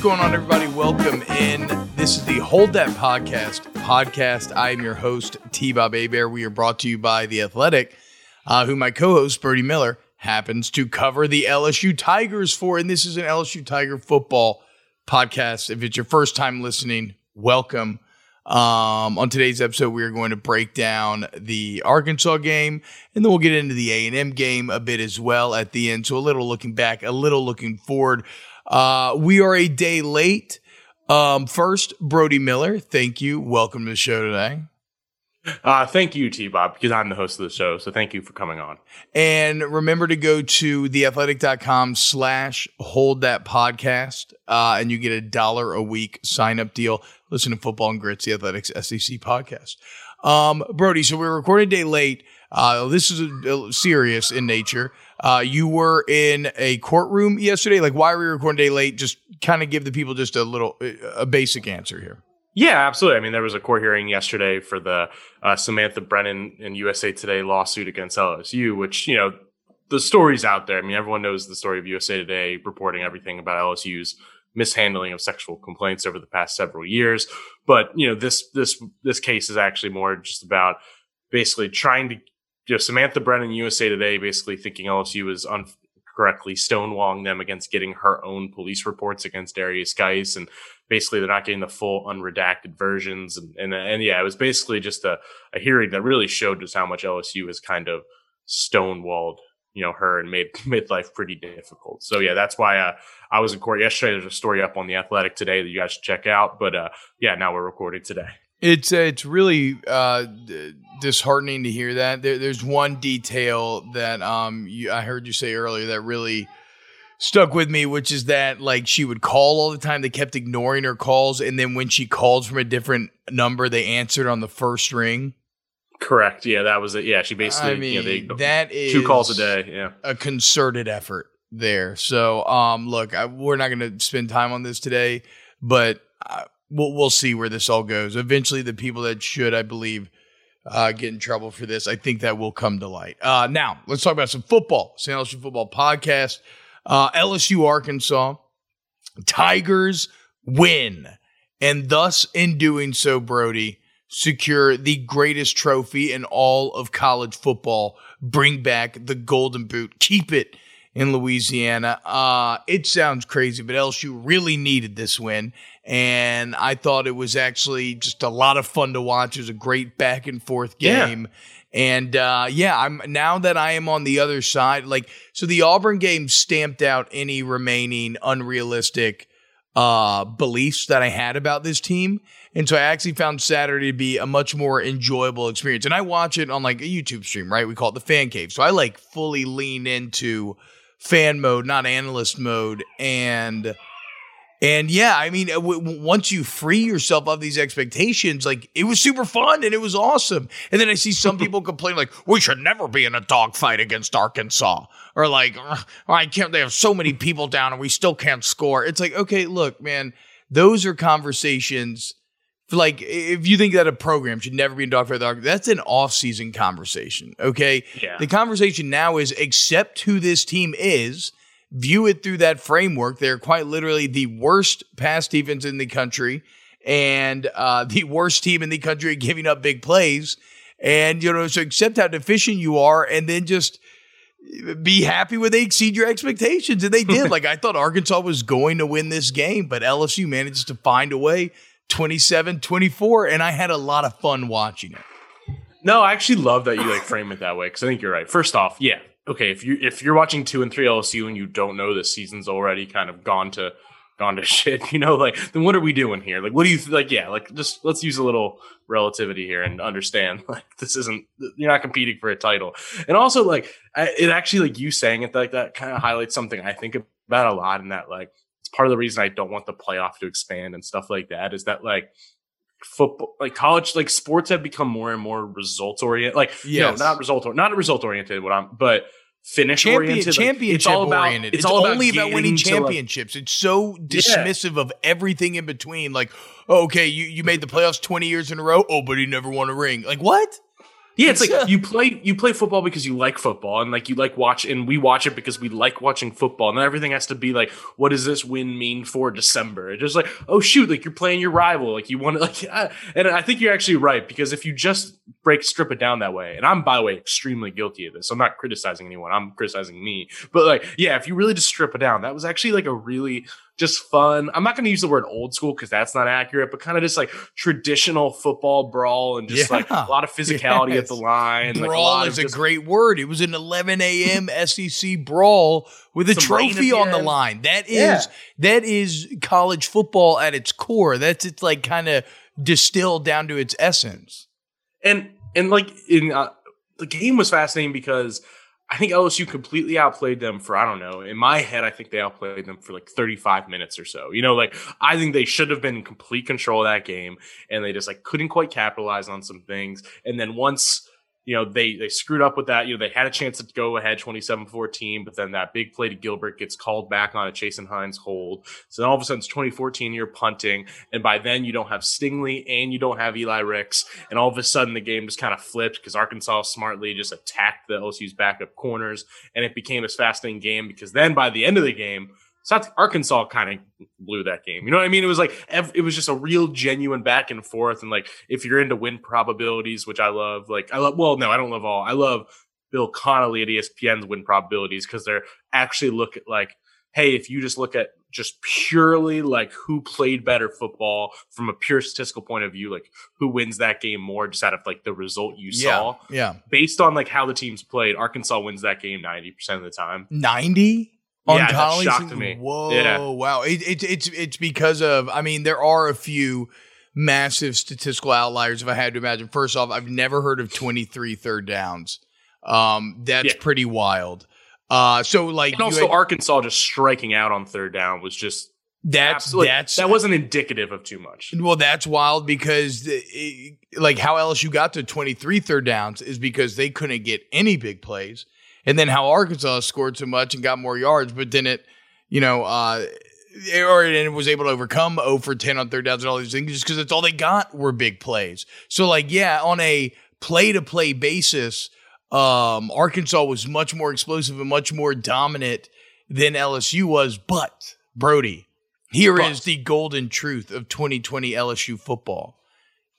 What's going on, everybody? Welcome in. This is the Hold That Podcast podcast. I am your host, T Bob Hebert. We are brought to you by The Athletic, uh, who my co host, Brody Miller, happens to cover the LSU Tigers for. And this is an LSU Tiger football podcast. If it's your first time listening, welcome. Um, on today's episode, we are going to break down the Arkansas game, and then we'll get into the A and M game a bit as well at the end. So a little looking back, a little looking forward. Uh, we are a day late. Um, first, Brody Miller, thank you. Welcome to the show today. Uh, thank you, T Bob, because I'm the host of the show. So thank you for coming on. And remember to go to theathletic.com slash hold that podcast. Uh, and you get a dollar a week sign up deal. Listen to Football and Grits, the Athletics SEC podcast. Um, Brody, so we're recording a day late. Uh, this is a, a serious in nature. Uh, you were in a courtroom yesterday. Like, why were you recording day late? Just kind of give the people just a little, a basic answer here. Yeah, absolutely. I mean, there was a court hearing yesterday for the uh, Samantha Brennan and USA Today lawsuit against LSU, which, you know, the story's out there. I mean, everyone knows the story of USA Today reporting everything about LSU's mishandling of sexual complaints over the past several years. But, you know, this, this, this case is actually more just about basically trying to, you know, Samantha Brennan, USA Today, basically thinking LSU was un- correctly stonewalling them against getting her own police reports against Derrius Guice. And basically they're not getting the full unredacted versions. And, and, and yeah, it was basically just a, a hearing that really showed just how much LSU has kind of stonewalled, you know, her and made, made life pretty difficult. So yeah, that's why, uh, I was in court yesterday. There's a story up on the athletic today that you guys should check out. But, uh, yeah, now we're recording today. It's uh, it's really uh, disheartening to hear that. There, there's one detail that um you, I heard you say earlier that really stuck with me, which is that like she would call all the time. They kept ignoring her calls, and then when she called from a different number, they answered on the first ring. Correct. Yeah, that was it. Yeah, she basically. I mean, you know, they, that is two calls a day. Yeah, a concerted effort there. So, um, look, I, we're not going to spend time on this today, but. Uh, we'll we'll see where this all goes. Eventually, the people that should, I believe, uh, get in trouble for this, I think that will come to light. Uh, now, let's talk about some football. St. LSU Football Podcast. Uh, LSU Arkansas Tigers win, and thus in doing so, Brody secure the greatest trophy in all of college football. Bring back the Golden Boot. Keep it in Louisiana. Uh, it sounds crazy, but LSU really needed this win and I thought it was actually just a lot of fun to watch. It was a great back and forth game. Yeah. And uh, yeah, I'm now that I am on the other side, like so the Auburn game stamped out any remaining unrealistic uh, beliefs that I had about this team. And so I actually found Saturday to be a much more enjoyable experience. And I watch it on like a YouTube stream, right? We call it the fan cave. So I like fully lean into fan mode, not analyst mode. And and yeah, I mean, w- once you free yourself of these expectations, like it was super fun and it was awesome. And then I see some people complain like, we should never be in a dogfight against Arkansas. Or like, I can't, they have so many people down and we still can't score. It's like, okay, look, man, those are conversations. Like, if you think that a program should never be in dogfight, that's an off-season conversation. Okay. Yeah. The conversation now is accept who this team is view it through that framework. They're quite literally the worst pass defense in the country and uh, the worst team in the country at giving up big plays. And, you know, so accept how deficient you are and then just be happy when they exceed your expectations. And they did. like, I thought Arkansas was going to win this game, but LSU manages to find a way 27 24. And I had a lot of fun watching it. No, I actually love that you like frame it that way because I think you're right. First off, yeah, okay, if you if you're watching two and three LSU and you don't know this season's already kind of gone to gone to shit, you know, like then what are we doing here? Like, what do you like? Yeah, like just let's use a little relativity here and understand like this isn't you're not competing for a title. And also like it actually like you saying it like that kind of highlights something I think about a lot, and that like it's part of the reason I don't want the playoff to expand and stuff like that is that like football like college like sports have become more and more result oriented like you know not result or not result oriented what i'm but finish Champion, oriented. Championship it's all about, oriented. It's, it's all only about, about winning championships. Like, it's so dismissive yeah. of everything in between. Like, oh, okay, you, you made the playoffs 20 years in a row. Oh, but he never won a ring. Like, what? Yeah, it's like you play you play football because you like football and like you like watch and we watch it because we like watching football and everything has to be like what does this win mean for December? It's just like oh shoot, like you're playing your rival, like you want to like yeah. and I think you're actually right because if you just break strip it down that way, and I'm by the way extremely guilty of this. I'm not criticizing anyone. I'm criticizing me. But like yeah, if you really just strip it down, that was actually like a really just fun. I'm not going to use the word old school because that's not accurate, but kind of just like traditional football brawl and just yeah. like a lot of physicality yes. at the line. Brawl like a is a great word. It was an 11 a.m. SEC brawl with a trophy on the line. That is yeah. that is college football at its core. That's it's like kind of distilled down to its essence. And and like in uh, the game was fascinating because I think LSU completely outplayed them for, I don't know, in my head, I think they outplayed them for like 35 minutes or so. You know, like I think they should have been in complete control of that game and they just like couldn't quite capitalize on some things. And then once you know, they they screwed up with that. You know, they had a chance to go ahead 27-14, but then that big play to Gilbert gets called back on a Chasen Hines hold. So then all of a sudden it's 2014, you're punting, and by then you don't have Stingley and you don't have Eli Ricks, and all of a sudden the game just kind of flipped because Arkansas smartly just attacked the LSU's backup corners, and it became a fascinating game because then by the end of the game, South Arkansas kind of blew that game. You know what I mean? It was like it was just a real genuine back and forth. And like if you're into win probabilities, which I love, like I love. Well, no, I don't love all. I love Bill Connelly at ESPN's win probabilities because they're actually look at like, hey, if you just look at just purely like who played better football from a pure statistical point of view, like who wins that game more, just out of like the result you yeah, saw. Yeah. Based on like how the teams played, Arkansas wins that game ninety percent of the time. Ninety on yeah, college. That shocked me. Whoa, yeah. wow! It, it, it's it's because of. I mean, there are a few massive statistical outliers. If I had to imagine, first off, I've never heard of 23 third downs. Um, that's yeah. pretty wild. Uh, so like, and also had, Arkansas just striking out on third down was just that's absolutely, that's that wasn't indicative of too much. Well, that's wild because it, like how LSU got to 23 third downs is because they couldn't get any big plays and then how Arkansas scored so much and got more yards, but then it, you know, uh, or and was able to overcome 0 for 10 on third downs and all these things just because that's all they got were big plays. So, like, yeah, on a play to play basis, um, Arkansas was much more explosive and much more dominant than LSU was. But, Brody, here but. is the golden truth of 2020 LSU football.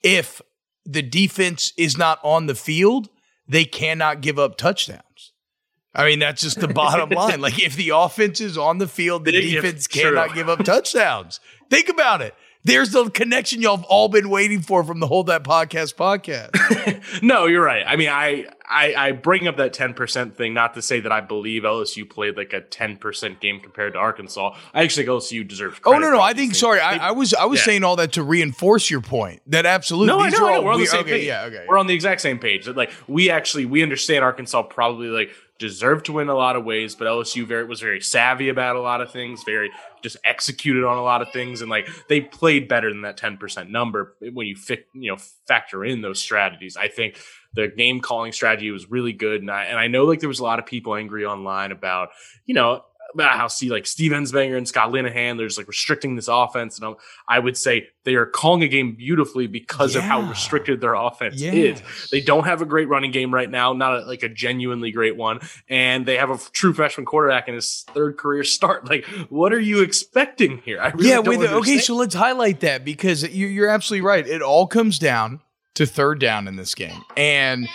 If the defense is not on the field, they cannot give up touchdowns. I mean, that's just the bottom line. Like, if the offense is on the field, the defense cannot give up touchdowns. Think about it. There's the connection y'all have all been waiting for from the Hold That Podcast podcast. no, you're right. I mean, I, I, I bring up that 10% thing not to say that I believe LSU played like a 10% game compared to Arkansas. I actually think LSU deserves Oh, no, no. I think, sorry. I, I, was I was yeah. saying all that to reinforce your point that absolutely. No, these I know. Are all, We're on we, the same okay, page. Yeah, okay. We're on the exact same page. That Like, we actually, we understand Arkansas probably like deserved to win a lot of ways, but LSU very was very savvy about a lot of things, very just executed on a lot of things, and like they played better than that ten percent number when you you know factor in those strategies. I think the game calling strategy was really good, and I and I know like there was a lot of people angry online about you know how see like Steve Ensminger and Scott Linehan, they're just like restricting this offense. And I'm, i would say they are calling a game beautifully because yeah. of how restricted their offense yes. is. They don't have a great running game right now, not a, like a genuinely great one. And they have a true freshman quarterback in his third career start. Like, what are you expecting here? I really yeah, wait, okay, so let's highlight that because you're absolutely right. It all comes down to third down in this game. And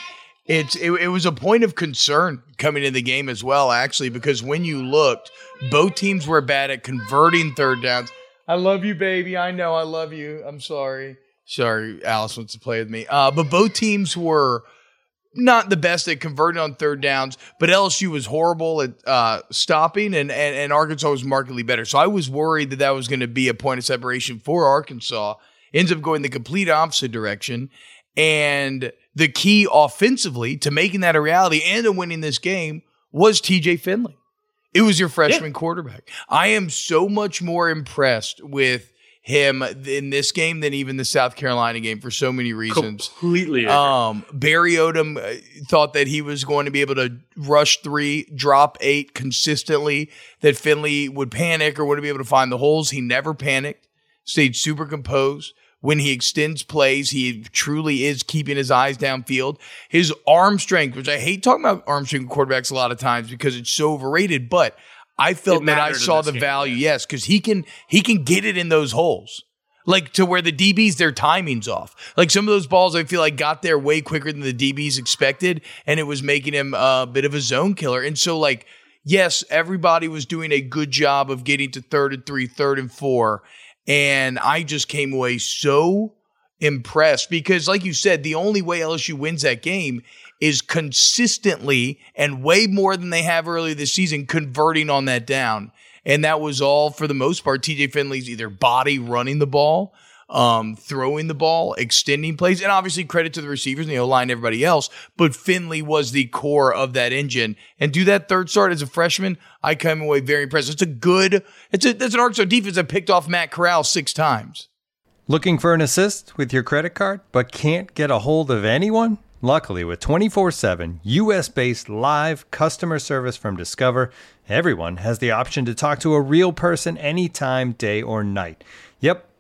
it's it, it was a point of concern coming in the game as well, actually, because when you looked, both teams were bad at converting third downs. I love you, baby. I know I love you. I'm sorry. Sorry, Alice wants to play with me. Uh, but both teams were not the best at converting on third downs, but LSU was horrible at uh, stopping, and, and and Arkansas was markedly better. So I was worried that that was going to be a point of separation for Arkansas. Ends up going the complete opposite direction, and the key offensively to making that a reality and to winning this game was TJ Finley. It was your freshman yeah. quarterback. I am so much more impressed with him in this game than even the South Carolina game for so many reasons. Completely. Um, Barry Odom uh, thought that he was going to be able to rush three, drop eight consistently, that Finley would panic or wouldn't be able to find the holes. He never panicked, stayed super composed. When he extends plays, he truly is keeping his eyes downfield. His arm strength, which I hate talking about arm strength quarterbacks a lot of times because it's so overrated, but – I felt that I saw the game, value, yeah. yes, because he can he can get it in those holes. Like to where the DBs, their timing's off. Like some of those balls, I feel like got there way quicker than the DBs expected, and it was making him a bit of a zone killer. And so, like, yes, everybody was doing a good job of getting to third and three, third and four, and I just came away so impressed because, like you said, the only way LSU wins that game is consistently and way more than they have earlier this season converting on that down. And that was all for the most part. TJ Finley's either body running the ball, um, throwing the ball, extending plays, and obviously credit to the receivers and the O line, everybody else. But Finley was the core of that engine. And do that third start as a freshman, I come away very impressed. It's a good, it's a, that's an Arkansas defense that picked off Matt Corral six times. Looking for an assist with your credit card, but can't get a hold of anyone? Luckily, with 24 7 US based live customer service from Discover, everyone has the option to talk to a real person anytime, day or night. Yep,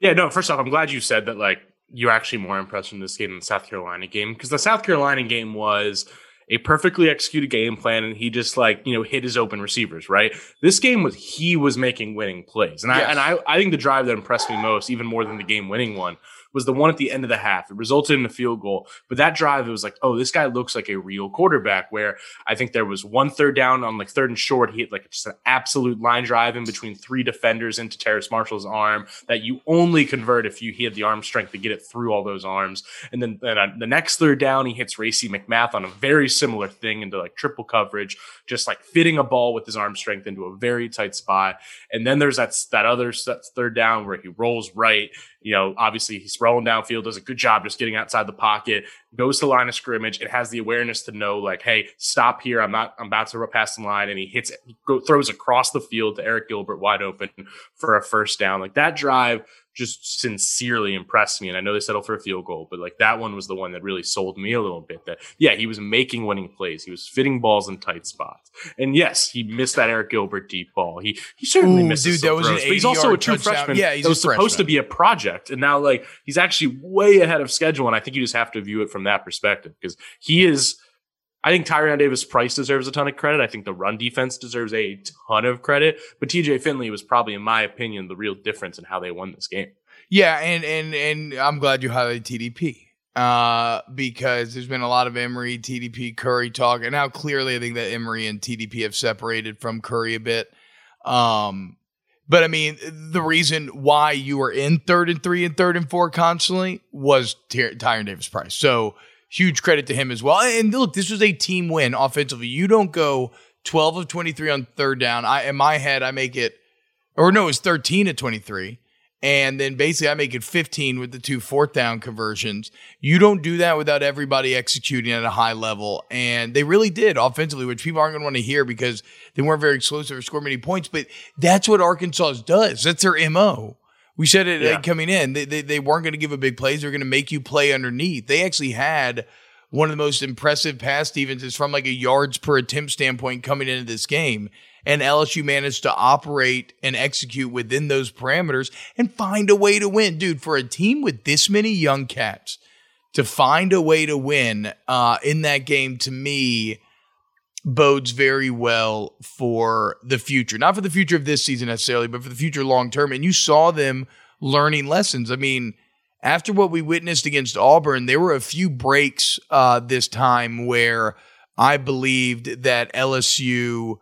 Yeah, no, first off, I'm glad you said that like you're actually more impressed in this game than the South Carolina game because the South Carolina game was a perfectly executed game plan and he just like, you know, hit his open receivers, right? This game was he was making winning plays. And yes. I and I I think the drive that impressed me most, even more than the game winning one, was the one at the end of the half. It resulted in a field goal. But that drive, it was like, oh, this guy looks like a real quarterback. Where I think there was one third down on like third and short. He hit like just an absolute line drive in between three defenders into Terrace Marshall's arm that you only convert if you had the arm strength to get it through all those arms. And then, then uh, the next third down, he hits Racey McMath on a very similar thing into like triple coverage, just like fitting a ball with his arm strength into a very tight spot. And then there's that that other third down where he rolls right you know, obviously he's rolling downfield, does a good job just getting outside the pocket, goes to line of scrimmage. It has the awareness to know, like, hey, stop here. I'm not, I'm about to pass the line. And he hits, go, throws across the field to Arik Gilbert wide open for a first down. Like that drive just sincerely impressed me. And I know they settled for a field goal, but like that one was the one that really sold me a little bit that, yeah, he was making winning plays. He was fitting balls in tight spots. And yes, he missed that Arik Gilbert deep ball. He, he certainly Ooh, missed dude, that was throws, but he's also a true touchdown. freshman. Yeah, he's was supposed to be a project. And now like he's actually way ahead of schedule. And I think you just have to view it from that perspective because he is, I think Tyrion Davis Price deserves a ton of credit. I think the run defense deserves a ton of credit. But TJ Finley was probably, in my opinion, the real difference in how they won this game. Yeah, and and and I'm glad you highlighted TDP uh, because there's been a lot of Emery, TDP, Curry talk, and now clearly I think that Emery and TDP have separated from Curry a bit. Um, but I mean, the reason why you were in third and three and third and four constantly was Ty- Tyrion Davis Price. So huge credit to him as well. And look, this was a team win offensively. You don't go 12 of 23 on third down. I in my head, I make it, or no, it's 13 at 23. And then basically I make it 15 with the two fourth down conversions. You don't do that without everybody executing at a high level. And they really did offensively, which people aren't going to want to hear because they weren't very explosive or score many points. But that's what Arkansas does. That's their MO. We said it yeah. coming in. They, they, they weren't going to give a big plays. They're going to make you play underneath. They actually had one of the most impressive pass defenses from like a yards per attempt standpoint coming into this game. And LSU managed to operate and execute within those parameters and find a way to win. Dude, for a team with this many young cats, to find a way to win uh, in that game, to me, bodes very well for the future. Not for the future of this season necessarily, but for the future long term. And you saw them learning lessons. I mean, after what we witnessed against Auburn, there were a few breaks uh, this time where I believed that LSU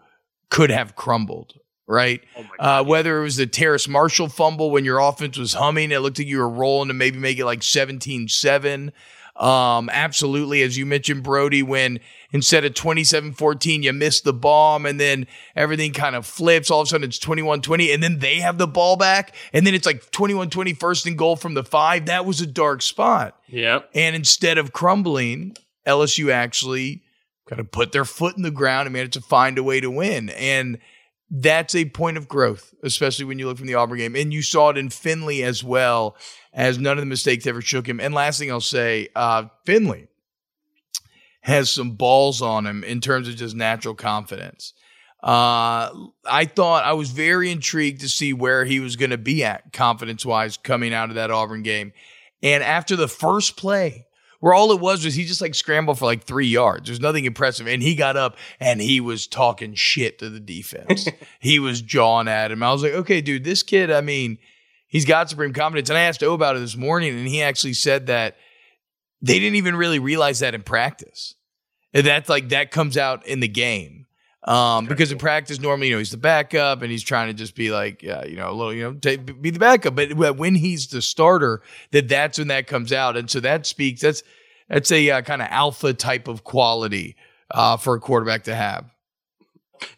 could have crumbled. Right, Oh uh, whether it was the Terrace Marshall fumble when your offense was humming, it looked like you were rolling to maybe make it like 17 7. Um, absolutely, as you mentioned, Brody, when instead of 27 14, you miss the bomb and then everything kind of flips. All of a sudden, it's 21 20, and then they have the ball back, and then it's like 21 20 first and goal from the five. That was a dark spot. Yep. And instead of crumbling, LSU actually kind of put their foot in the ground and managed to find a way to win. And that's a point of growth, especially when you look from the Auburn game. And you saw it in Finley as well, as none of the mistakes ever shook him. And last thing I'll say, uh, Finley has some balls on him in terms of just natural confidence. Uh, I thought I was very intrigued to see where he was going to be at confidence wise coming out of that Auburn game. And after the first play, where all it was was he just like scrambled for like three yards. There's nothing impressive. And he got up and he was talking shit to the defense. he was jawing at him. I was like, okay, dude, this kid, I mean, he's got supreme confidence. And I asked O about it this morning, and he actually said that they didn't even really realize that in practice. And that's like that comes out in the game. Um, because in practice, normally, you know, he's the backup and he's trying to just be like, uh, you know, a little, you know, take, be the backup. But when he's the starter, that that's when that comes out. And so that speaks, that's, that's a uh, kind of alpha type of quality uh, for a quarterback to have.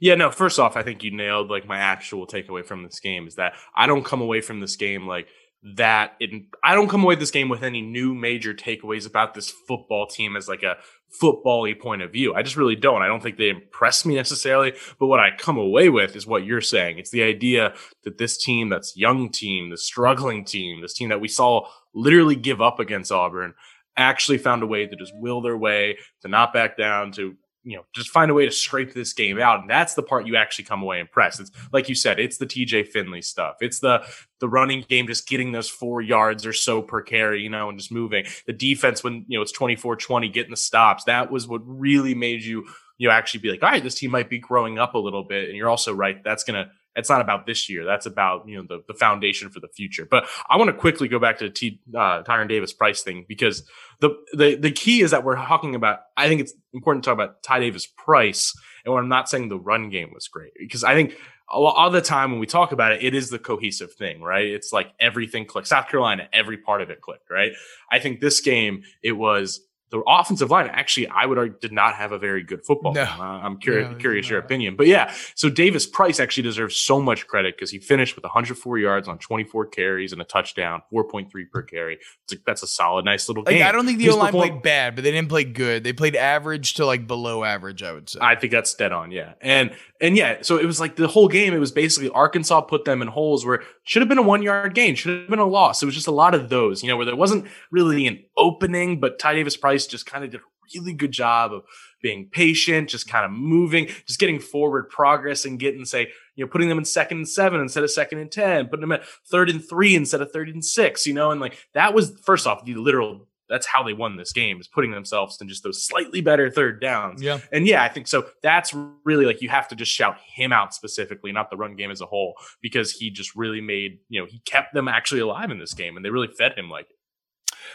Yeah, no, first off, I think you nailed like my actual takeaway from this game is that I don't come away from this game like that in I don't come away this game with any new major takeaways about this football team as like a football-y point of view. I just really don't. I don't think they impress me necessarily, but what I come away with is what you're saying. It's the idea that this team, that's young team, the struggling team, this team that we saw literally give up against Auburn, actually found a way to just will their way, to not back down, to you know, just find a way to scrape this game out. And that's the part you actually come away impressed. It's like you said, it's the TJ Finley stuff. It's the the running game, just getting those four yards or so per carry, you know, and just moving. The defense when, you know, it's 24-20, getting the stops. That was what really made you, you know, actually be like, all right, this team might be growing up a little bit. And you're also right. That's gonna it's not about this year. That's about you know the, the foundation for the future. But I want to quickly go back to the T, uh, Tyrion Davis price thing because the, the the key is that we're talking about. I think it's important to talk about Ty Davis price, and when I'm not saying the run game was great because I think a lot of the time when we talk about it, it is the cohesive thing, right? It's like everything clicked. South Carolina, every part of it clicked, right? I think this game it was the offensive line actually I would argue did not have a very good football. No. Uh, I'm curious, No, curious your opinion, but yeah. So Davis Price actually deserves so much credit because he finished with 104 yards on 24 carries and a touchdown, 4.3 per carry. It's like, that's a solid, nice little Like, game. I don't think the O line played bad, but they didn't play good. They played average to like below average, I would say. I think that's dead on, yeah. And and yeah, so it was like the whole game, it was basically Arkansas put them in holes where should have been a one yard gain, should have been a loss. It was just a lot of those, you know, where there wasn't really an opening, but Ty Davis Price just kind of did a really good job of being patient, just kind of moving, just getting forward progress and getting, say, you know, putting them in second and seven instead of second and 10, putting them at third and three instead of third and six, you know, and like that was first off the literal that's how they won this game is putting themselves in just those slightly better third downs. Yeah. And yeah, I think so. That's really like you have to just shout him out specifically, not the run game as a whole, because he just really made, you know, he kept them actually alive in this game and they really fed him like it.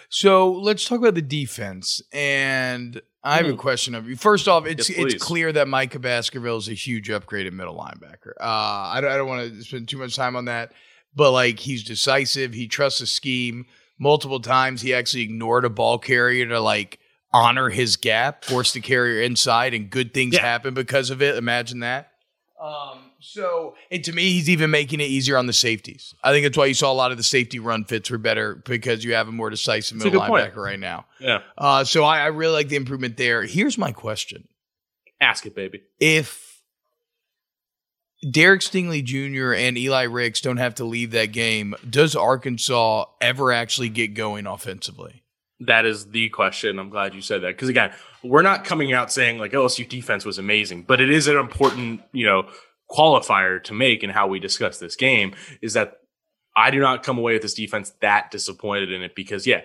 So let's talk about the defense. And I have a Mm. question of you. First off, it's Yes, it's clear that Micah Baskerville is a huge upgrade at middle linebacker. Uh, I don't, I don't want to spend too much time on that, but like he's decisive. He trusts the scheme. Multiple times he actually ignored a ball carrier to like honor his gap, force the carrier inside, and good things Yeah. happen because of it. Imagine that. Um, so, and to me, he's even making it easier on the safeties. I think that's why you saw a lot of the safety run fits were better because you have a more decisive That's middle good point. linebacker right now. Yeah. Uh, so I, I really like the improvement there. Here's my question: Ask it, baby. If Derek Stingley Jr. and Eli Ricks don't have to leave that game, does Arkansas ever actually get going offensively? That is the question. I'm glad you said that because again, we're not coming out saying like LSU defense was amazing, but it is an important, you know, qualifier to make in how we discuss this game is that I do not come away with this defense that disappointed in it because yeah,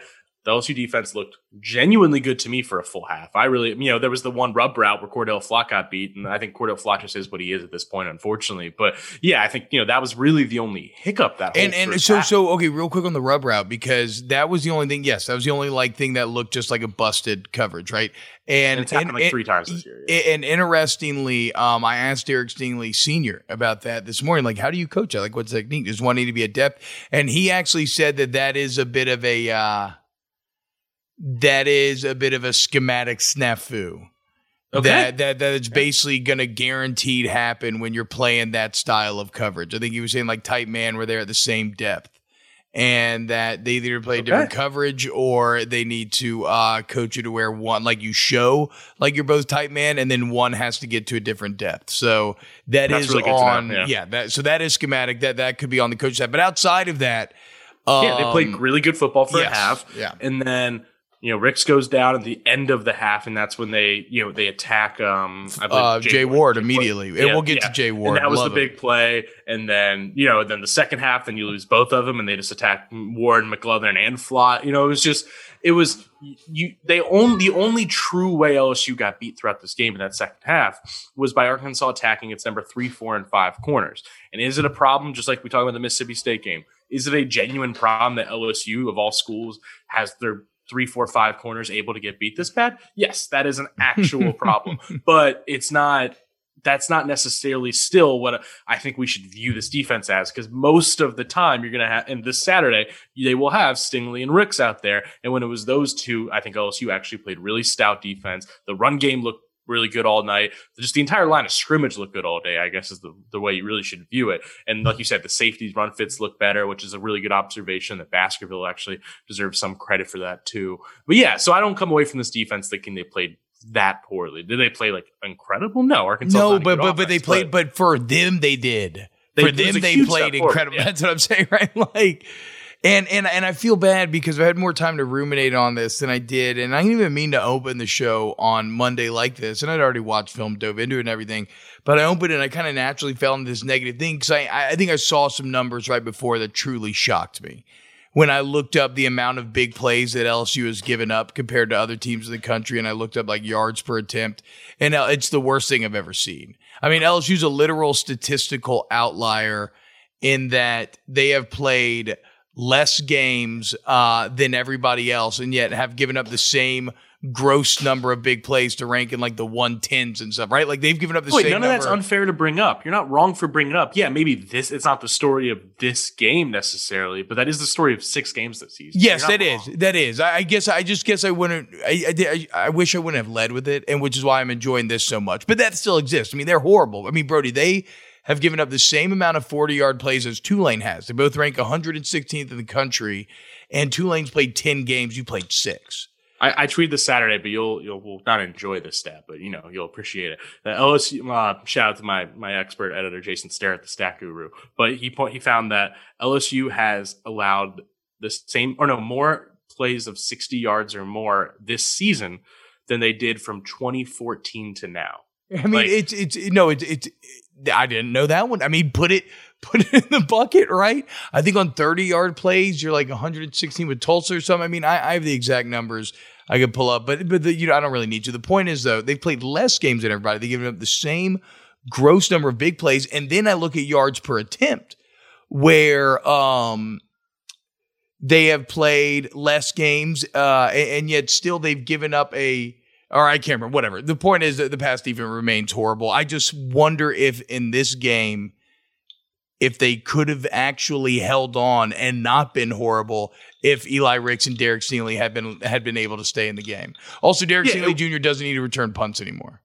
the LSU defense looked genuinely good to me for a full half. I really, you know, there was the one rub route where Cordell Flott got beat, and I think Cordell Flott just is what he is at this point, unfortunately. But yeah, I think you know that was really the only hiccup that. And and so half. so okay, real quick on the rub route because that was the only thing. Yes, that was the only like thing that looked just like a busted coverage, right? And, and it's happened and, like three times this year. Yeah. And interestingly, um, I asked Derek Stingley Senior about that this morning. Like, how do you coach that? Like, what's the technique? Does one need to be adept? And he actually said that that is a bit of a. Uh, that is a bit of a schematic snafu. Okay. That that that it's basically going to guaranteed happen when you're playing that style of coverage. I think he was saying like tight man where they're at the same depth, and that they either play okay. different coverage or they need to uh, coach you to where one like you show like you're both tight man, and then one has to get to a different depth. So that That's is really on yeah. yeah. That so that is schematic. That that could be on the coach side, but outside of that, um, yeah, they played um, really good football for yes, a half. Yeah, and then you know, Ricks goes down at the end of the half, and that's when they, you know, they attack. Um, I believe uh, Jay, Jay Ward, Ward immediately, and we'll get yeah. to Jay Ward. And that was Love the big play, and then you know, then the second half, then you lose both of them, and they just attack Ward, McGlothern, and Flott. You know, it was just, it was you. They only the only true way LSU got beat throughout this game in that second half was by Arkansas attacking its number three, four, and five corners. And is it a problem? Just like we talked about the Mississippi State game, is it a genuine problem that LSU of all schools has their three, four, five corners able to get beat this bad? Yes, that is an actual problem, but it's not. That's not necessarily still what I think we should view this defense as, because most of the time you're going to have, and this Saturday, they will have Stingley and Ricks out there. And when it was those two, I think LSU actually played really stout defense. The run game looked really good all night. Just the entire line of scrimmage looked good all day, I guess is the, the way you really should view it. And like you said, the safeties run fits look better, which is a really good observation that Baskerville actually deserves some credit for that too. But yeah, so I don't come away from this defense thinking they played that poorly. Did they play like incredible? No, Arkansas. No, but but, but they played. But, but for them, they did. They, for them, they played incredible. Yeah. That's what I'm saying, right? Like and and and I feel bad because I had more time to ruminate on this than I did, and I didn't even mean to open the show on Monday like this. And I'd already watched film, dove into it, and everything. But I opened it, and I kind of naturally fell into this negative thing because I I think I saw some numbers right before that truly shocked me when I looked up the amount of big plays that LSU has given up compared to other teams in the country, and I looked up like yards per attempt, and it's the worst thing I've ever seen. I mean, LSU's a literal statistical outlier in that they have played less games uh, than everybody else, and yet have given up the same gross number of big plays to rank in like the 110s and stuff, right? Like they've given up the Wait, same. None of that's unfair to bring up. You're not wrong for bringing it up. Yeah, maybe this. It's not the story of this game necessarily, but that is the story of six games this season. Yes, that wrong. is. That is. I, I, guess. I just guess I wouldn't. I, I, I wish I wouldn't have led with it, and which is why I'm enjoying this so much. But that still exists. I mean, they're horrible. I mean, Brody, they have given up the same amount of 40 yard plays as Tulane has. They both rank 116th in the country, and Tulane's played 10 games. You played six. I, I tweeted this Saturday, but you'll you'll will not enjoy this stat, but you know you'll appreciate it. The LSU uh, shout out to my my expert editor Jason Starr at the Stat Guru, but he point he found that LSU has allowed the same or no more plays of 60 yards or more this season than they did from 2014 to now. I mean, like, it's it's no, it's it's. I didn't know that one. I mean, put it put it in the bucket, right? I think on 30 yard plays, you're like 116 with Tulsa or something. I mean, I, I have the exact numbers I could pull up, but but the, you know, I don't really need to. The point is though, they've played less games than everybody. They've given up the same gross number of big plays, and then I look at yards per attempt, where um they have played less games, uh, and, and yet still they've given up a or I can't remember, whatever. The point is that the pass defense remains horrible. I just wonder if in this game, if they could have actually held on and not been horrible if Eli Ricks and Derek Stingley had been had been able to stay in the game. Also, Derek yeah, Stingley Jr. doesn't need to return punts anymore.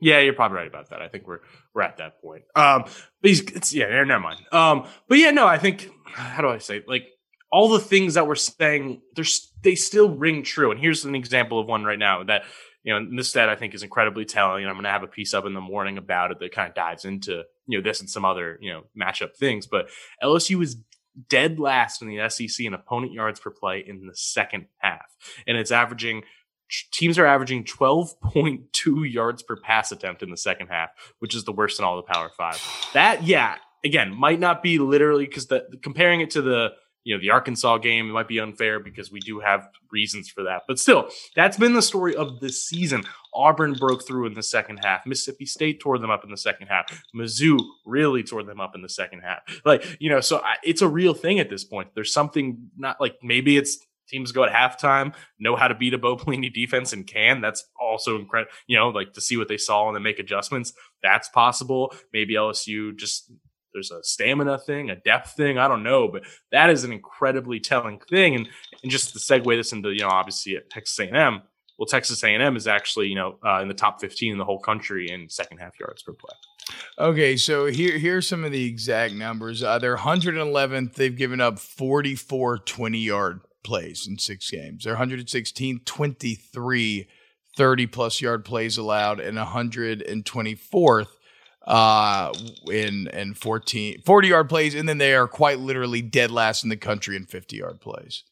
Yeah, you're probably right about that. I think we're we're at that point. Um, but he's yeah, never mind. Um, but yeah, no, I think how do I say like all the things that we're saying, there's they still ring true. And here's an example of one right now that you know, and this stat I think is incredibly telling. And I'm going to have a piece up in the morning about it that kind of dives into, you know, this and some other, you know, matchup things. But LSU is dead last in the SEC in opponent yards per play in the second half. And it's averaging, teams are averaging 12.2 yards per pass attempt in the second half, which is the worst in all the Power Five. That, yeah, again, might not be literally because the comparing it to the, you know, the Arkansas game, it might be unfair because we do have reasons for that. But still, that's been the story of this season. Auburn broke through in the second half. Mississippi State tore them up in the second half. Mizzou really tore them up in the second half. Like, you know, so I, it's a real thing at this point. There's something not like maybe it's teams go at halftime, know how to beat a Bo Pelini defense and can. That's also incredible. You know, like to see what they saw and then make adjustments. That's possible. Maybe LSU just there's a stamina thing, a depth thing. I don't know, but that is an incredibly telling thing. And and just to segue this into you know obviously at Texas A&M, well Texas A&M is actually you know uh, in the top 15 in the whole country in second half yards per play. Okay, so here here's some of the exact numbers. Uh, they're 111th. They've given up 44 20 yard plays in six games. They're 116, 23 30 plus yard plays allowed, and 124th uh, in in 14, 40 yard plays, and then they are quite literally dead last in the country in 50 yard plays.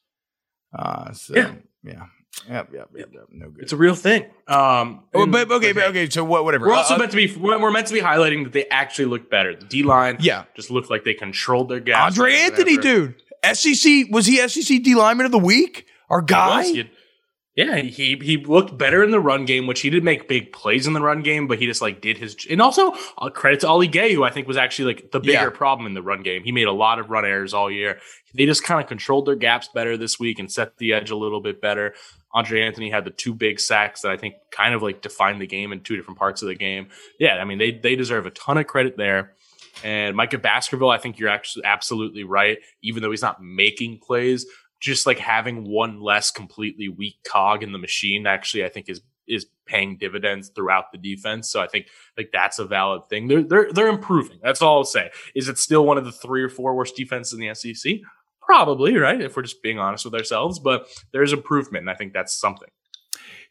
Uh, so, yeah. Yeah. Yep, yep, yep, yep. No good. It's a real thing. Um, oh, but okay, okay, but okay. So what? Whatever. We're also uh, meant to be. We're meant to be highlighting that they actually look better. The D line, yeah, just looked like they controlled their gaps. Andre Anthony, dude. SEC was he SEC D lineman of the week? Our guy. Yeah, he he looked better in the run game, which he did make big plays in the run game, but he just like did his and also uh, credit to Ali Gaye, who I think was actually like the bigger yeah. problem in the run game. He made a lot of run errors all year. They just kind of controlled their gaps better this week and set the edge a little bit better. Andre Anthony had the two big sacks that I think kind of like defined the game in two different parts of the game. Yeah, I mean they they deserve a ton of credit there. And Micah Baskerville, I think you're actually absolutely right. Even though he's not making plays, just like having one less completely weak cog in the machine actually I think is is paying dividends throughout the defense. So I think like that's a valid thing. They're they're they're improving. That's all I'll say. Is it still one of the three or four worst defenses in the SEC? Probably, right? If we're just being honest with ourselves, but there's improvement, and I think that's something.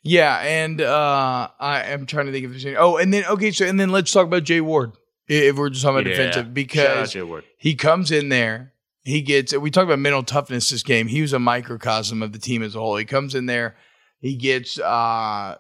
Yeah, and uh I am trying to think of anything. Oh, and then okay, so and then let's talk about Jay Ward. If we're just talking about yeah. defensive, because he comes in there he gets we talked about mental toughness this game. He was a microcosm of the team as a whole. He comes in there, he gets uh,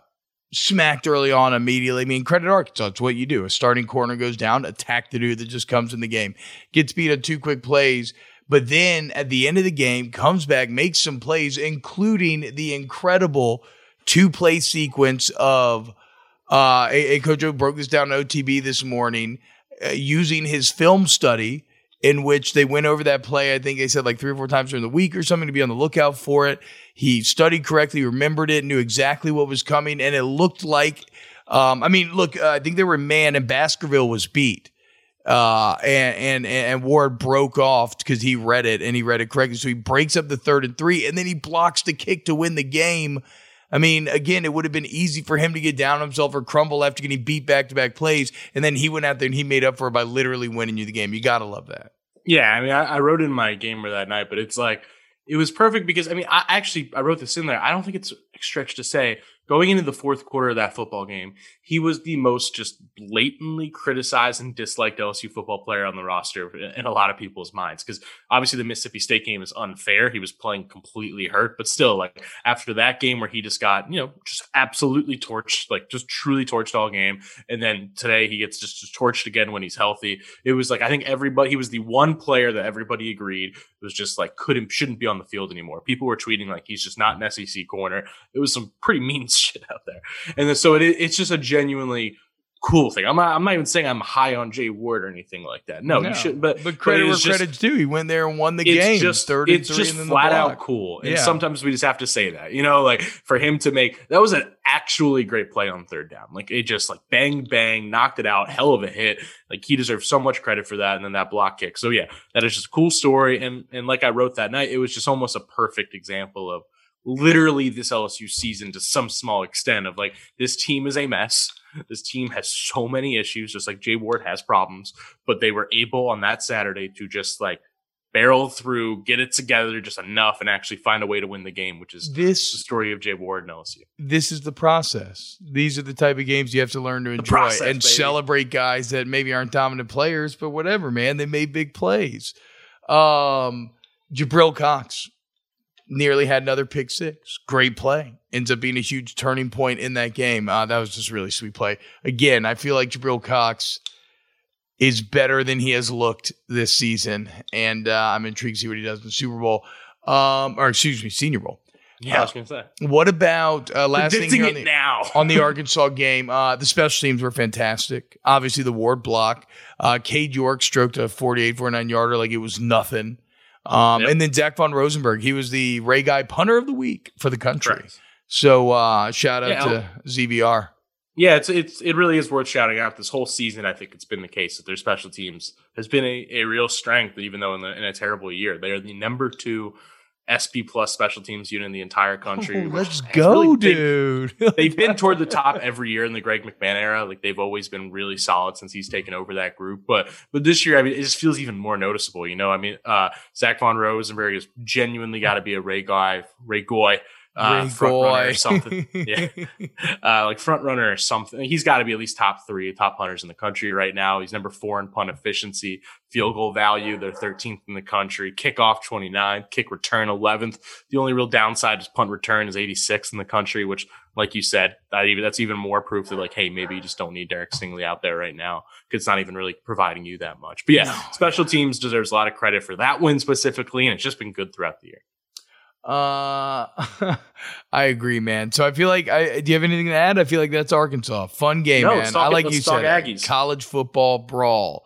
smacked early on immediately. I mean, credit Arkansas. It's what you do. A starting corner goes down, attack the dude that just comes in the game. Gets beat on two quick plays, but then at the end of the game, comes back, makes some plays, including the incredible two play sequence of uh, a, a coach broke this down on OTB this morning uh, using his film study in which they went over that play. I think they said like three or four times during the week or something to be on the lookout for it. He studied correctly, remembered it, knew exactly what was coming, and it looked like. Um, I mean, look, uh, I think they were man, and Baskerville was beat, uh, and and and Ward broke off because he read it and he read it correctly. So he breaks up the third and three, and then he blocks the kick to win the game. I mean, again, it would have been easy for him to get down on himself or crumble after getting beat back to back plays. And then he went out there and he made up for it by literally winning you the game. You got to love that. Yeah. I mean, I, I wrote in my gamer that night, but it's like, it was perfect because I mean, I actually I wrote this in there. I don't think it's a stretch to say going into the fourth quarter of that football game, he was the most just blatantly criticized and disliked LSU football player on the roster in a lot of people's minds. Because obviously the Mississippi State game is unfair. He was playing completely hurt, but still, like after that game where he just got, you know, just absolutely torched, like just truly torched all game. And then today he gets just, just torched again when he's healthy. It was like, I think everybody, he was the one player that everybody agreed was just like couldn't, shouldn't be on the field anymore. People were tweeting like he's just not an SEC corner. It was some pretty mean shit out there. And then, so it, it's just a genuinely cool thing. I'm not, I'm not even saying I'm high on Jay Ward or anything like that. No, no you shouldn't. But but credit where credit's due. He went there and won the game. Just third it's and just flat out cool. And yeah. sometimes we just have to say that. You know, like for him to make that was an actually great play on third down. Like it just like bang bang knocked it out. Hell of a hit. Like he deserves so much credit for that. And then that block kick. So yeah, that is just a cool story. And and like I wrote that night, it was just almost a perfect example of literally this LSU season to some small extent of like this team is a mess. This team has so many issues, just like Jay Ward has problems, but they were able on that Saturday to just like barrel through, get it together just enough, and actually find a way to win the game, which is this the story of Jay Ward and LSU. This is the process. These are the type of games you have to learn to enjoy process, and baby. celebrate guys that maybe aren't dominant players, but whatever, man, they made big plays. Um, Jabril Cox nearly had another pick six. Great play. Ends up being a huge turning point in that game. Uh, that was just really sweet play. Again, I feel like Jabril Cox is better than he has looked this season, and uh, I'm intrigued to see what he does in the Super Bowl. Um, or excuse me, Senior Bowl. Yeah, I was gonna say. What about uh, last thing Predicting on the, now. on the Arkansas game? Uh, the special teams were fantastic. Obviously, the Ward block. Uh, Cade York stroked a 48, 49 yarder like it was nothing. Um, Yep. And then Zach von Rosenberg, he was the Ray Guy punter of the week for the country. Correct. So uh, shout out Yeah, to ZVR. Yeah, it's it's it really is worth shouting out. This whole season, I think it's been the case that their special teams has been a, a real strength, even though in, the, in a terrible year. They are the number two SP plus special teams unit in the entire country. which let's go, really dude. they've been toward the top every year in the Greg McMahon era. Like they've always been really solid since he's taken over that group. But but this year, I mean, it just feels even more noticeable. You know, I mean, uh, Zach von Rosenberg has genuinely got to be a Ray guy, Ray Goy. Uh, front runner or something, yeah, uh, like front runner or something. He's got to be at least top three, top hunters in the country right now. He's number four in punt efficiency, field goal value. They're 13th in the country. Kickoff 29, kick return 11th. The only real downside is punt return is 86 in the country, which, like you said, that even that's even more proof that like, hey, maybe you just don't need Derek Stingley out there right now because it's not even really providing you that much. But yeah, special teams deserves a lot of credit for that win specifically, and it's just been good throughout the year. Uh, I agree, man. So I feel like I do you have anything to add? I feel like that's Arkansas. Fun game, No, man. I like you said, Aggies. college football brawl.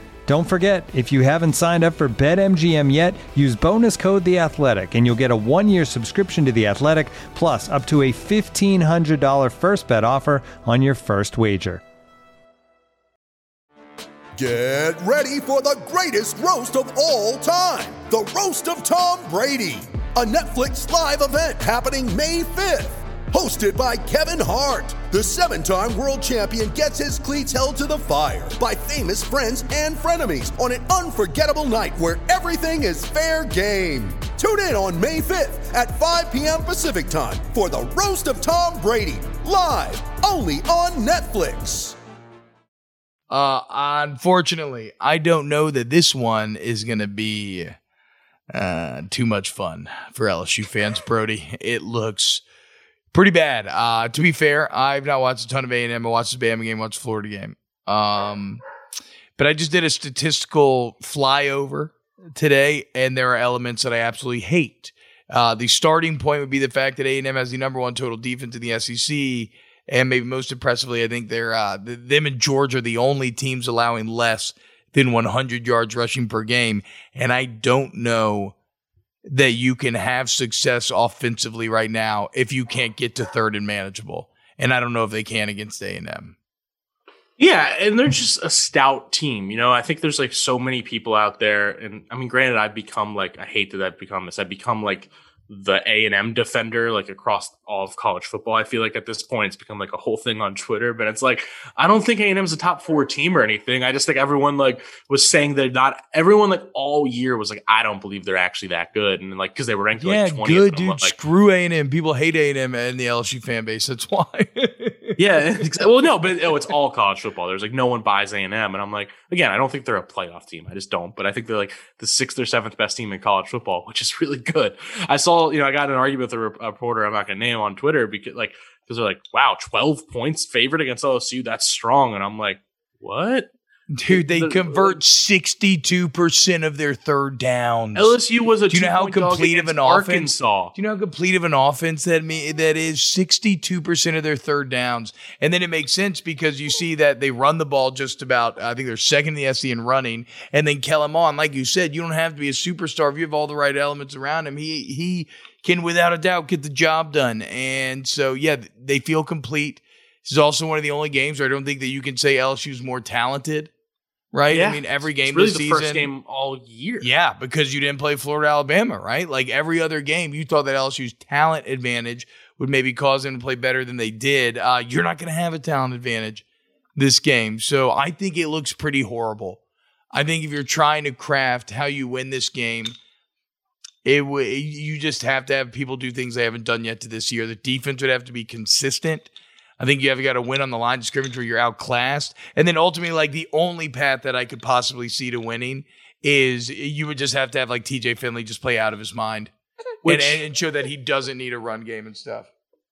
Don't forget, if you haven't signed up for BetMGM yet, use bonus code The Athletic, and you'll get a one-year subscription to The Athletic, plus up to a fifteen hundred dollar first bet offer on your first wager. Get ready for the greatest roast of all time the Roast of Tom Brady, a Netflix live event happening May 5th. Hosted by Kevin Hart, the seven time world champion gets his cleats held to the fire by famous friends and frenemies on an unforgettable night where everything is fair game. Tune in on May 5th at 5 p.m. Pacific time for the Roast of Tom Brady, live only on Netflix. Uh, unfortunately, I don't know that this one is going to be uh, too much fun for LSU fans, Brody. It looks pretty bad. Uh, to be fair, I've not watched a ton of A&M. I watched the Bama game, watched the Florida game. Um, but I just did a statistical flyover today, and there are elements that I absolutely hate. Uh, the starting point would be the fact that A&M has the number one total defense in the SEC, and maybe most impressively, I think they're uh, them and Georgia are the only teams allowing less than 100 yards rushing per game. And I don't know that you can have success offensively right now if you can't get to third and manageable. And I don't know if they can against A&M. Yeah, and they're just a stout team. You know, I think there's like so many people out there, and I mean, granted, I've become like I hate that I've become this. I've become like the A and M defender, like across all of college football. I feel like at this point, it's become like a whole thing on Twitter. But it's like I don't think A and M's a top four team or anything. I just think everyone like was saying they're not. Everyone like all year was like, I don't believe they're actually that good, and like because they were ranked Yeah, like 20th. good dude. like, Screw A&M. People hate A&M and the LSU fan base. That's why. Yeah, well, no, but oh, it's all college football. There's like no one buys A and M, and I'm like, again, I don't think they're a playoff team. I just don't. But I think they're like the sixth or seventh best team in college football, which is really good. I saw, you know, I got an argument with a, reporter I'm not gonna name on Twitter because like because they're like, wow, 12 points favored against LSU, that's strong, and I'm like, what? Dude, they The- convert 62% of their third downs. LSU was a Do you know how complete of an offense? Arkansas. Do you know how complete of an offense that me that is? 62% of their third downs. And then it makes sense because you see that they run the ball just about, I think they're second in the SC in running. And then Kellen Mond, like you said, you don't have to be a superstar if you have all the right elements around him. He he can without a doubt get the job done. And so yeah, they feel complete. This is also one of the only games where I don't think that you can say LSU's more talented. Right? Yeah. I mean, every game It's really this the season. first game all year. Yeah, because you didn't play Florida Alabama, right? Like every other game, you thought that LSU's talent advantage would maybe cause them to play better than they did. Uh, you're not going to have a talent advantage this game. So I think it looks pretty horrible. I think if you're trying to craft how you win this game, it w- you just have to have people do things they haven't done yet to this year. The defense would have to be consistent. I think you have got to win on the line of scrimmage where you're outclassed. And then ultimately, like the only path that I could possibly see to winning is you would just have to have like TJ Finley just play out of his mind Which- and, and show that he doesn't need a run game and stuff.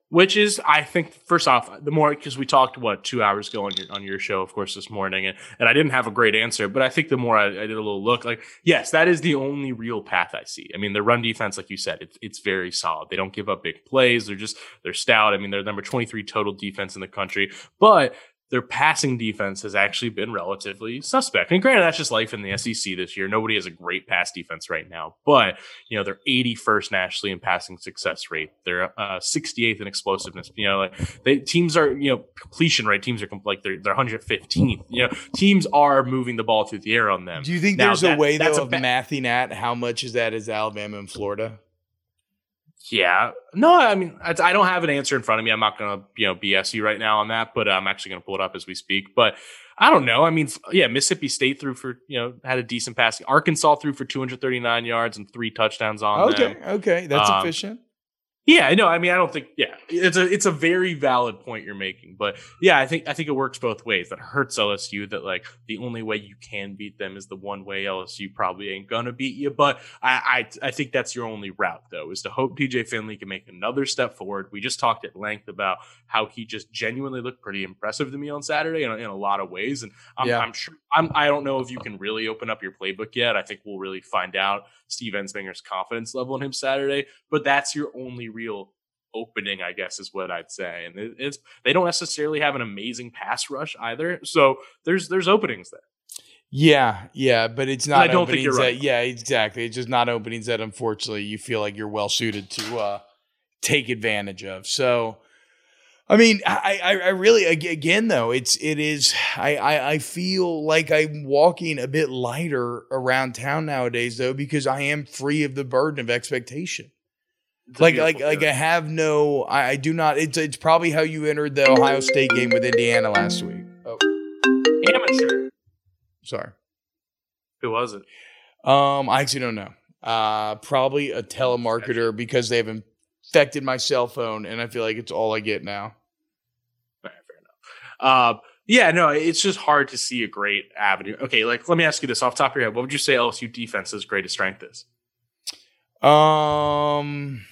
Which is I think first off the more because we talked what two hours ago on your on your show of course this morning and, and I didn't have a great answer but I think the more I, I did a little look like yes that is the only real path I see. I mean the run defense like you said it's it's very solid. They don't give up big plays. They're just they're stout. I mean they're number 23 total defense in the country. But their passing defense has actually been relatively suspect. And granted, that's just life in the SEC this year. Nobody has a great pass defense right now, but you know they're 81st nationally in passing success rate. They're uh, 68th in explosiveness. You know, like they teams are you know completion rate. Teams are like they're they're 115th. You know, teams are moving the ball through the air on them. Do you think Now, there's that- a way that's though of ba- mathing at how much is that is Alabama and Florida? Yeah. No, I mean, I, I don't have an answer in front of me. I'm not going to, you know, BS you right now on that, but I'm actually going to pull it up as we speak. But I don't know. I mean, yeah, Mississippi State threw for, you know, had a decent passing. Arkansas threw for 239 yards and three touchdowns on Okay, them. okay, that's Um, efficient. Yeah, no, I mean, I don't think. Yeah, it's a it's a very valid point you're making, but yeah, I think I think it works both ways. That hurts LSU. That like the only way you can beat them is the one way LSU probably ain't gonna beat you. But I I, I think that's your only route though, is to hope TJ Finley can make another step forward. We just talked at length about how he just genuinely looked pretty impressive to me on Saturday in, a- in a lot of ways, and I'm, Yeah. I'm sure I'm I don't know if you can really open up your playbook yet. I think we'll really find out Steve Ensminger's confidence level in him Saturday, but that's your only real opening, I guess, is what I'd say. And it, it's they don't necessarily have an amazing pass rush either, so there's there's openings there. Yeah, yeah, but it's not I don't think you're right. that yeah, exactly. It's just not openings that unfortunately you feel like you're well suited to uh take advantage of. So I mean, I, I, I really again though, it's it is I, I I feel like I'm walking a bit lighter around town nowadays though, because I am free of the burden of expectation. It's a Like like beautiful like I have no I, I do not it's it's probably how you entered the Ohio State game with Indiana last week. Oh, amateur. sorry. Who was it? Um, I actually don't know. Uh, probably a telemarketer because they have infected my cell phone, and I feel like it's all I get now. All right, fair enough. Uh, yeah, no, it's just hard to see a great avenue. Okay, like let me ask you this off the top of your head: What would you say LSU defense's greatest strength is? Um,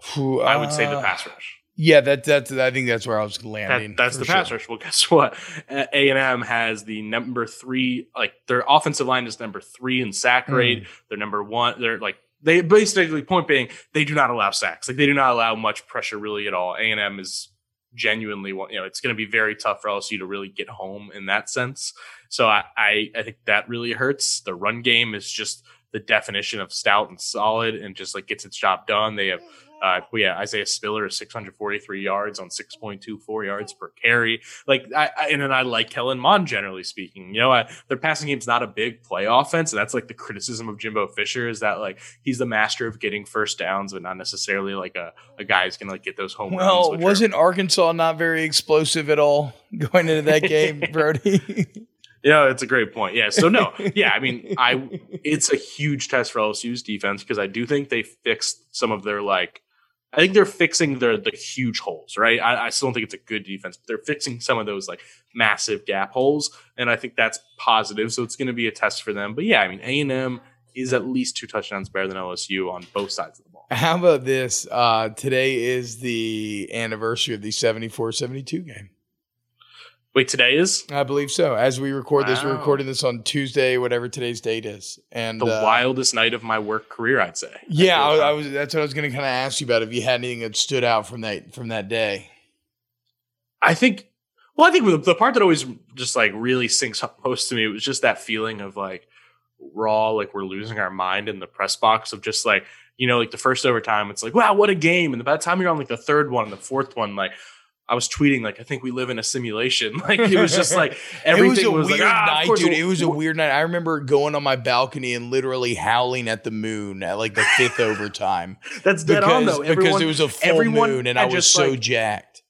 phew, I would say the uh, pass rush. Yeah, that that's I think that's where I was landing. That, that's the pass rush. Well, guess what? A and M has the number three. Like their offensive line is number three in sack Hmm. rate. They're number one. They're like they basically point being they do not allow sacks. Like they do not allow much pressure really at all. A and M is genuinely one. You know, it's going to be very tough for LSU to really get home in that sense. So I, I I think that really hurts. The run game is just the definition of stout and solid and just like gets its job done. They have uh, yeah, Isaiah Spiller is 643 yards on 6.24 yards per carry. Like, I, I and then I like Kellen Mond generally speaking. You know, I, their passing game's not a big play offense, and that's like the criticism of Jimbo Fisher is that like he's the master of getting first downs, but not necessarily like a, a guy who's gonna like get those home runs. Well, wasn't Arkansas not very explosive at all going into that game, Brody? Yeah, it's a great point. Yeah. So no, yeah, I mean, I it's a huge test for LSU's defense because I do think they fixed some of their like I think they're fixing their the huge holes, right? I, I still don't think it's a good defense, but they're fixing some of those like massive gap holes, and I think that's positive. So it's going to be a test for them. But yeah, I mean, A and M is at least two touchdowns better than LSU on both sides of the ball. How about this? Uh, today is the anniversary of the 74 72 game. Wait, today is I believe so. As we record this, we're recording this on Tuesday, whatever today's date is, and the uh, wildest night of my work career, I'd say. Yeah, I, I was. That's what I was going to kind of ask you about. If you had anything that stood out from that from that day. I think. Well, I think the- the part that always just like really sinks up most to me was just that feeling of like we're like we're losing our mind in the press box of just like you know like the first overtime it's like wow what a game and by the time you're on like the third one and the fourth one like I was tweeting like I think we live in a simulation like it was just like everything it was was, weird like ah, night, dude. It was a weird night. I remember going on my balcony and literally howling at the moon at like the fifth overtime that's dead because, on though because it was a full moon and I was so like, jacked.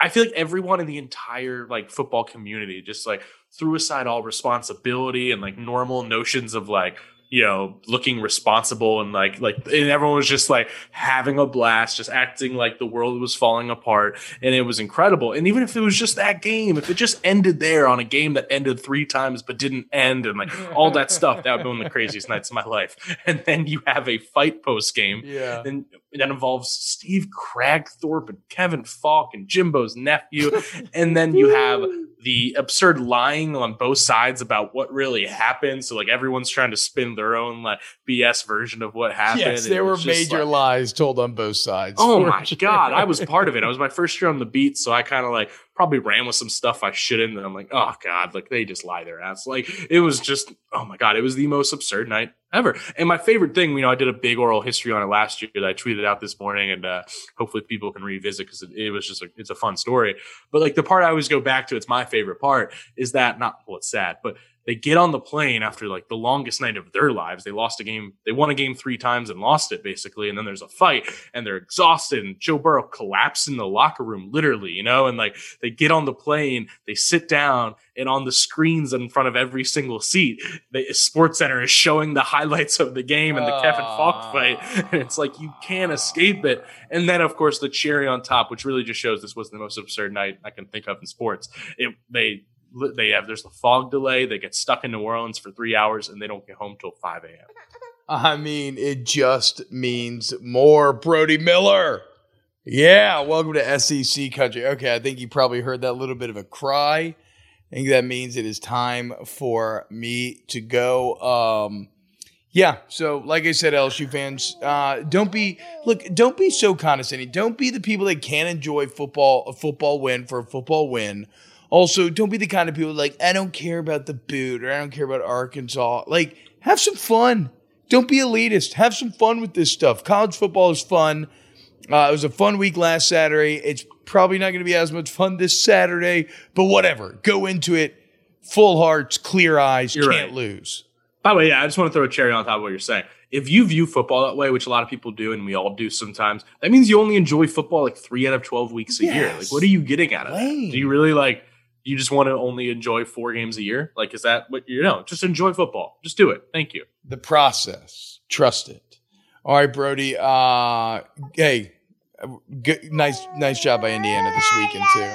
I feel like everyone in the entire like football community just like threw aside all responsibility and like normal notions of like you know looking responsible and like like and everyone was just like having a blast just acting like the world was falling apart. And it was incredible. And even if it was just that game if it just ended there on a game that ended three times but didn't end and like all that stuff that would be one of the craziest nights of my life. And then you have a fight post game. Yeah. and that involves Steve Kragthorpe and Kevin Faulk and Jimbo's nephew. and then you have the absurd lying on both sides about what really happened. So like everyone's trying to spin their own like BS version of what happened. Yes, there were major like, lies told on both sides. Oh my sure. god, I was part of it. I was my first year on the beat, so I kind of like probably ran with some stuff I shouldn't. And I'm like, oh god, like they just lie their ass. Like it was just, oh my god, it was the most absurd night ever. And my favorite thing, you know, I did a big oral history on it last year that I tweeted out this morning, and uh, hopefully people can revisit because it, it was just a, it's a fun story. But like the part I always go back to, it's my favorite part, is that not well, it's sad, but they get on the plane after like the longest night of their lives. They lost a game. They won a game three times and lost it basically. And then there's a fight and they're exhausted and Joe Burrow collapsed in the locker room, literally, you know, and like they get on the plane, they sit down and on the screens in front of every single seat, the sports center is showing the highlights of the game and the Kevin Faulk fight. And it's like, you can't escape it. And then of course the cherry on top, which really just shows this was the most absurd night I can think of in sports. It, they, they have there's the fog delay. They get stuck in New Orleans for three hours and they don't get home till five a.m. I mean, it just means more Brody Miller. Yeah, welcome to SEC country. Okay, I think you probably heard that little bit of a cry. I think that means it is time for me to go. Um, yeah, so like I said, LSU fans, uh, don't be look, don't be so condescending. Don't be the people that can't enjoy football, a football win for a football win. Also, don't be the kind of people like I don't care about the boot or I don't care about Arkansas. Like, have some fun. Don't be elitist. Have some fun with this stuff. College football is fun. Uh, it was a fun week last Saturday. It's probably not going to be as much fun this Saturday, but whatever. Go into it full hearts, clear eyes, You're can't right. lose. By the way, yeah, I just want to throw a cherry on top of what you're saying. If you view football that way, which a lot of people do, and we all do sometimes, that means you only enjoy football like three out of twelve weeks a year. Like, what are you getting out of? Lame. Do you really like? You just want to only enjoy four games a year? Like, is that what you know? Just enjoy football. Just do it. Thank you. The process. Trust it. All right, Brody. Uh, hey, good, nice, nice job by Indiana this weekend too.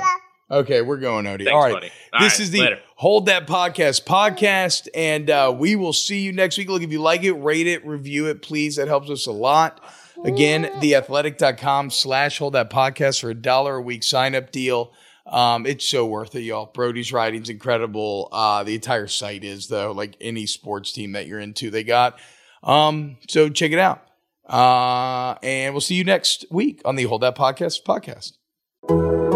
Okay, we're going, Odie. All right. All this right, is the later. Hold That Podcast podcast, and uh, we will see you next week. Look, if you like it, rate it, review it, please. That helps us a lot. Again, theathletic.com slash hold that podcast for a dollar a week sign up deal. Um, it's so worth it, y'all. Brody's writing's incredible. Uh, the entire site is, though, like any sports team that you're into, they got. Um, so check it out. Uh, and we'll see you next week on the Hold That Podcast podcast.